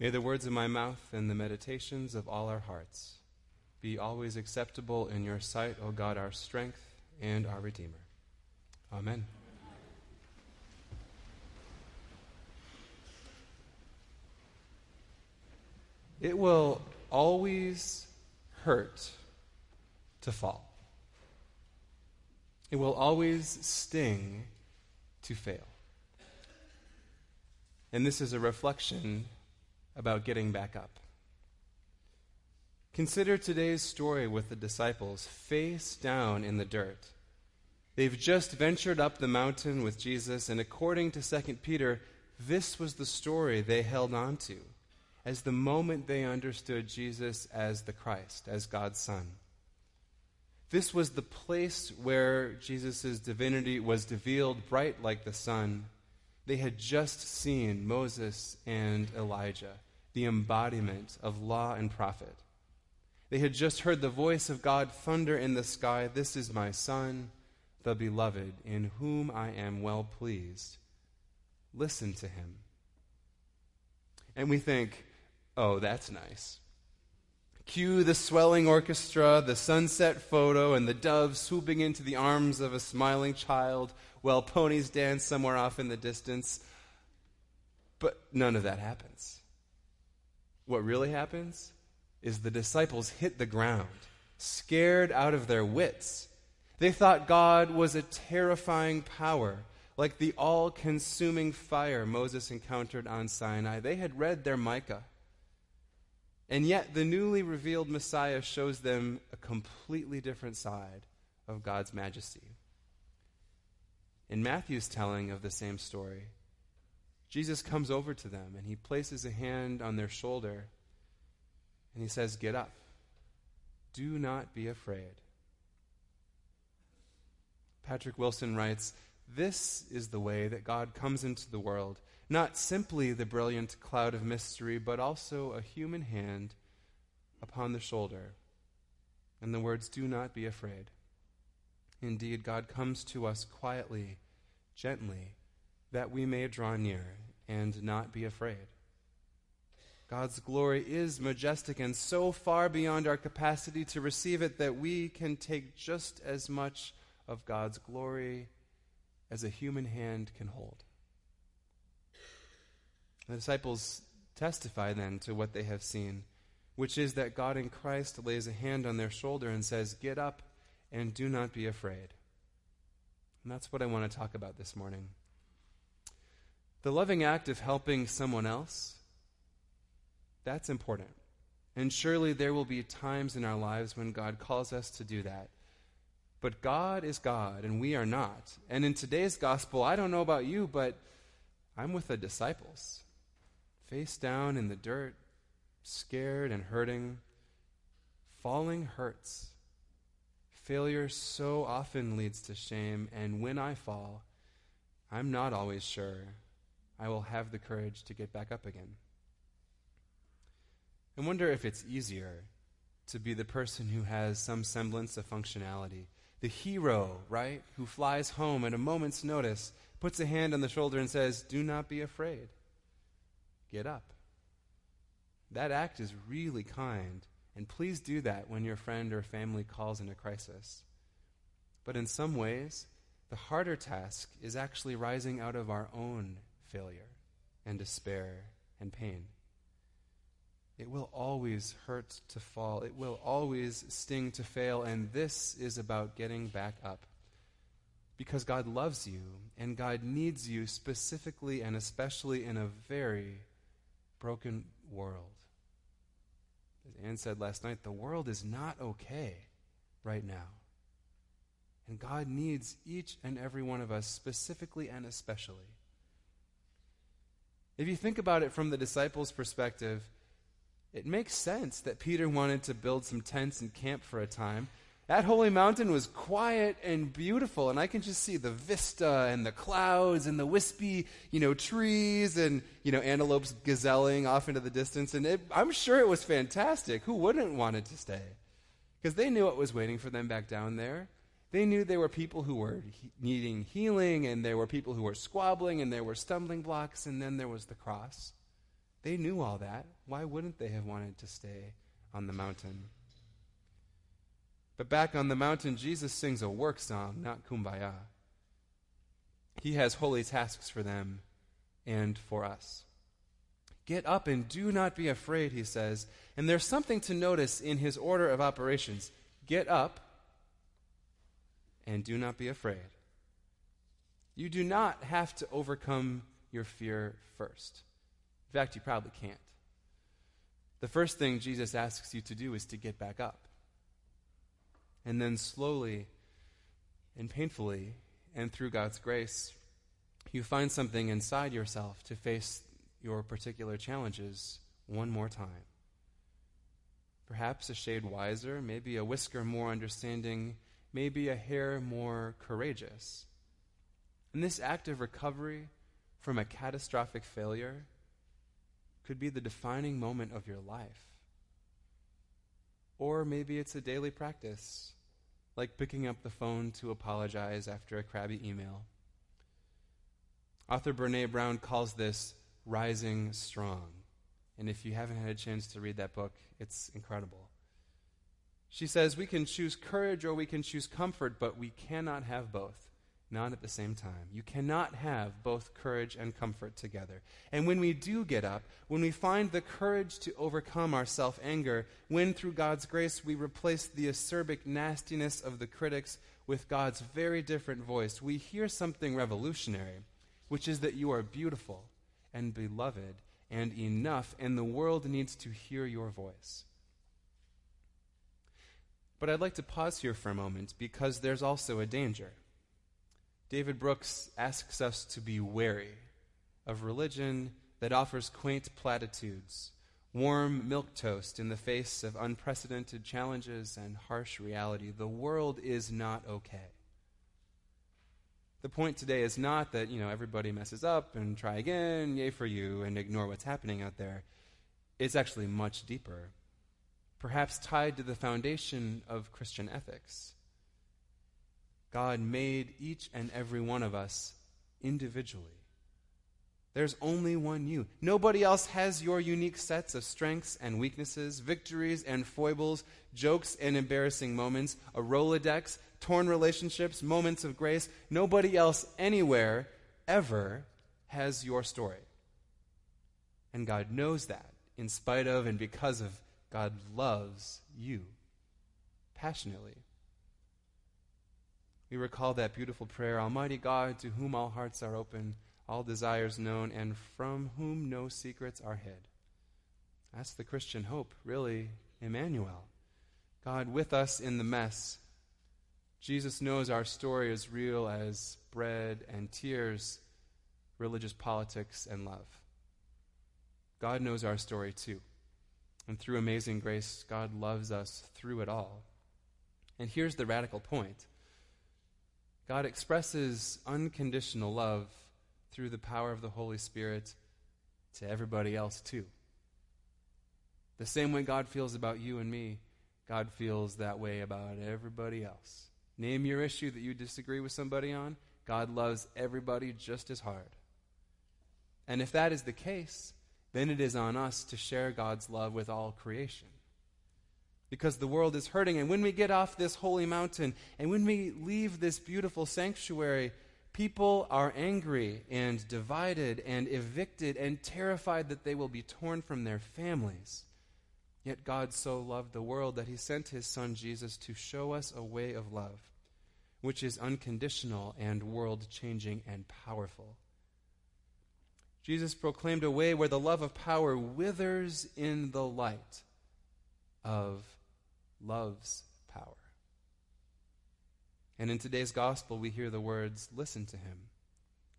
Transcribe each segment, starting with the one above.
May the words of my mouth and the meditations of all our hearts be always acceptable in your sight, O God, our strength and our Redeemer. Amen. It will always hurt to fall. It will always sting to fail. And this is a reflection about getting back up. Consider today's story with the disciples face down in the dirt. They've just ventured up the mountain with Jesus, and according to 2 Peter, this was the story they held on to as the moment they understood Jesus as the Christ, as God's Son. This was the place where Jesus' divinity was revealed bright like the sun. They had just seen Moses and Elijah, the embodiment of law and prophet. They had just heard the voice of God thunder in the sky This is my Son, the beloved, in whom I am well pleased. Listen to him. And we think, oh, that's nice. Cue the swelling orchestra, the sunset photo, and the dove swooping into the arms of a smiling child while ponies dance somewhere off in the distance. But none of that happens. What really happens is the disciples hit the ground, scared out of their wits. They thought God was a terrifying power, like the all consuming fire Moses encountered on Sinai. They had read their Micah. And yet, the newly revealed Messiah shows them a completely different side of God's majesty. In Matthew's telling of the same story, Jesus comes over to them and he places a hand on their shoulder and he says, Get up. Do not be afraid. Patrick Wilson writes, This is the way that God comes into the world not simply the brilliant cloud of mystery, but also a human hand upon the shoulder. And the words, Do not be afraid. Indeed, God comes to us quietly, gently, that we may draw near and not be afraid. God's glory is majestic and so far beyond our capacity to receive it that we can take just as much of God's glory as a human hand can hold. The disciples testify then to what they have seen, which is that God in Christ lays a hand on their shoulder and says, Get up and do not be afraid. And that's what I want to talk about this morning. The loving act of helping someone else, that's important. And surely there will be times in our lives when God calls us to do that. But God is God, and we are not. And in today's gospel, I don't know about you, but I'm with the disciples face down in the dirt, scared and hurting. Falling hurts. Failure so often leads to shame, and when I fall, I'm not always sure I will have the courage to get back up again. I wonder if it's easier to be the person who has some semblance of functionality. The hero, right, who flies home at a moment's notice, puts a hand on the shoulder and says, Do not be afraid get up. That act is really kind, and please do that when your friend or family calls in a crisis. But in some ways, the harder task is actually rising out of our own failure and despair and pain. It will always hurt to fall. It will always sting to fail. And this is about getting back up. Because God loves you and God needs you specifically and especially in a very broken world. As Anne said last night, the world is not okay right now. And God needs each and every one of us, specifically and especially. If you think about it from the disciples' perspective, it makes sense that Peter wanted to build some tents and camp for a time that holy mountain was quiet and beautiful, and I can just see the vista and the clouds and the wispy, you know, trees and, you know, antelopes gazelling off into the distance. And it, I'm sure it was fantastic. Who wouldn't want it to stay? Because they knew what was waiting for them back down there. They knew there were people who were he- needing healing, and there were people who were squabbling, and there were stumbling blocks, and then there was the cross. They knew all that. Why wouldn't they have wanted to stay on the mountain? But back on the mountain, Jesus sings a work song, not kumbaya. He has holy tasks for them and for us. Get up and do not be afraid, he says. And there's something to notice in his order of operations. Get up and do not be afraid. You do not have to overcome your fear first. In fact, you probably can't. The first thing Jesus asks you to do is to get back up. And then slowly and painfully, and through God's grace, you find something inside yourself to face your particular challenges one more time. Perhaps a shade wiser, maybe a whisker more understanding, maybe a hair more courageous. And this act of recovery from a catastrophic failure could be the defining moment of your life. Or maybe it's a daily practice, like picking up the phone to apologize after a crabby email. Author Brene Brown calls this rising strong. And if you haven't had a chance to read that book, it's incredible. She says we can choose courage or we can choose comfort, but we cannot have both not at the same time. You cannot have both courage and comfort together. And when we do get up, when we find the courage to overcome our self anger, when through God's grace we replace the acerbic nastiness of the critics with God's very different voice, we hear something revolutionary, which is that you are beautiful and beloved and enough, and the world needs to hear your voice. But I'd like to pause here for a moment because there's also a danger. David Brooks asks us to be wary of religion that offers quaint platitudes, warm milk toast in the face of unprecedented challenges and harsh reality. The world is not okay. The point today is not that, you know, everybody messes up and try again, yay for you, and ignore what's happening out there. It's actually much deeper, perhaps tied to the foundation of Christian ethics. God made each and every one of us individually. There's only one you. Nobody else has your unique sets of strengths and weaknesses, victories and foibles, jokes and embarrassing moments, a Rolodex, torn relationships, moments of grace. Nobody else anywhere ever has your story. And God knows that in spite of and because of God loves you passionately. We recall that beautiful prayer Almighty God, to whom all hearts are open, all desires known, and from whom no secrets are hid. That's the Christian hope, really, Emmanuel. God with us in the mess. Jesus knows our story is real as bread and tears, religious politics, and love. God knows our story too. And through amazing grace, God loves us through it all. And here's the radical point God expresses unconditional love through the power of the Holy Spirit to everybody else, too. The same way God feels about you and me, God feels that way about everybody else. Name your issue that you disagree with somebody on, God loves everybody just as hard. And if that is the case, then it is on us to share God's love with all creation because the world is hurting. And when we get off this holy mountain and when we leave this beautiful sanctuary, people are angry and divided and evicted and terrified that they will be torn from their families. Yet God so loved the world that he sent his son Jesus to show us a way of love, which is unconditional and world changing and powerful. Jesus proclaimed a way where the love of power withers in the light of love's power. And in today's gospel, we hear the words, Listen to him.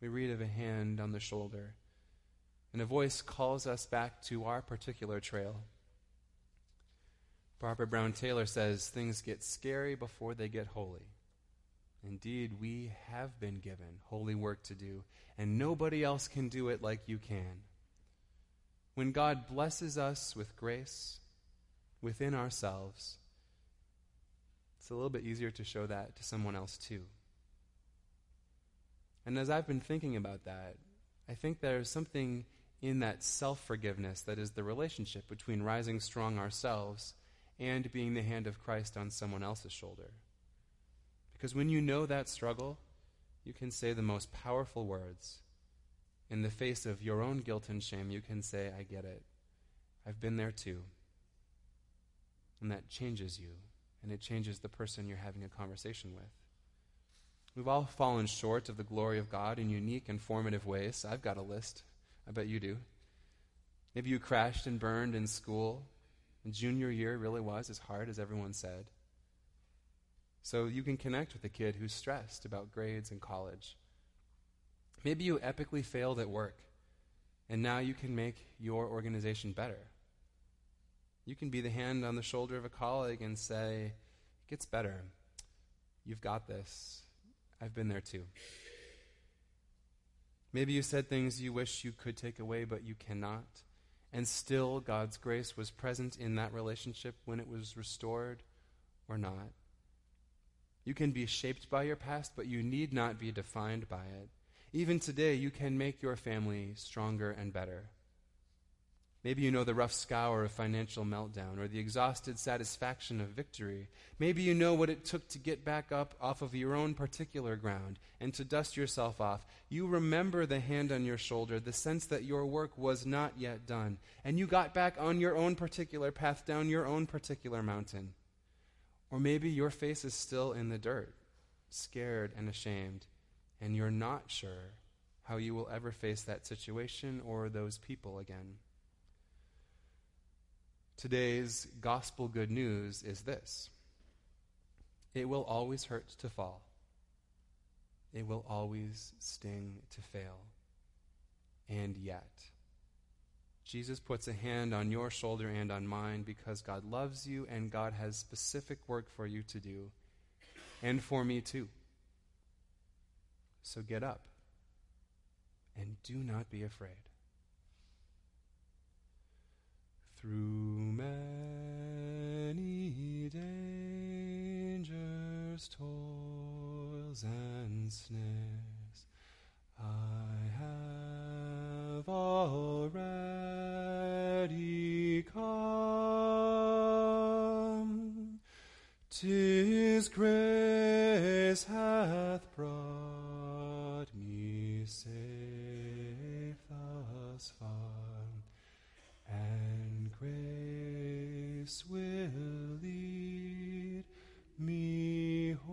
We read of a hand on the shoulder, and a voice calls us back to our particular trail. Barbara Brown Taylor says, Things get scary before they get holy. Indeed, we have been given holy work to do, and nobody else can do it like you can. When God blesses us with grace within ourselves, it's a little bit easier to show that to someone else too. And as I've been thinking about that, I think there's something in that self forgiveness that is the relationship between rising strong ourselves and being the hand of Christ on someone else's shoulder. Because when you know that struggle, you can say the most powerful words. In the face of your own guilt and shame, you can say, I get it. I've been there too. And that changes you, and it changes the person you're having a conversation with. We've all fallen short of the glory of God in unique and formative ways. I've got a list. I bet you do. Maybe you crashed and burned in school, and junior year really was as hard as everyone said. So you can connect with a kid who's stressed about grades in college. Maybe you epically failed at work, and now you can make your organization better. You can be the hand on the shoulder of a colleague and say, It gets better. You've got this. I've been there too. Maybe you said things you wish you could take away, but you cannot. And still, God's grace was present in that relationship when it was restored or not. You can be shaped by your past, but you need not be defined by it. Even today, you can make your family stronger and better. Maybe you know the rough scour of financial meltdown or the exhausted satisfaction of victory. Maybe you know what it took to get back up off of your own particular ground and to dust yourself off. You remember the hand on your shoulder, the sense that your work was not yet done, and you got back on your own particular path down your own particular mountain. Or maybe your face is still in the dirt, scared and ashamed, and you're not sure how you will ever face that situation or those people again. Today's gospel good news is this it will always hurt to fall, it will always sting to fail. And yet, Jesus puts a hand on your shoulder and on mine because God loves you and God has specific work for you to do, and for me too. So get up and do not be afraid. Through many dangers, toils, and snares, I have already come. Tis grace hath brought me safe thus far and grace will lead me home.